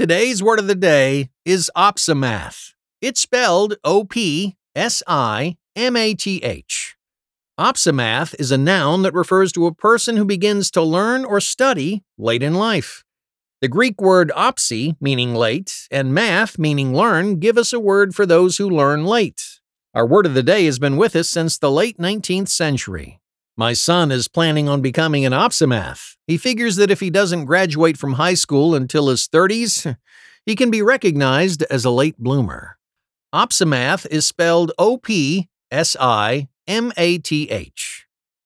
Today's word of the day is opsimath. It's spelled O P S I M A T H. Opsimath is a noun that refers to a person who begins to learn or study late in life. The Greek word opsi, meaning late, and math, meaning learn, give us a word for those who learn late. Our word of the day has been with us since the late 19th century. My son is planning on becoming an opsimath. He figures that if he doesn't graduate from high school until his 30s, he can be recognized as a late bloomer. Opsimath is spelled O P S I M A T H.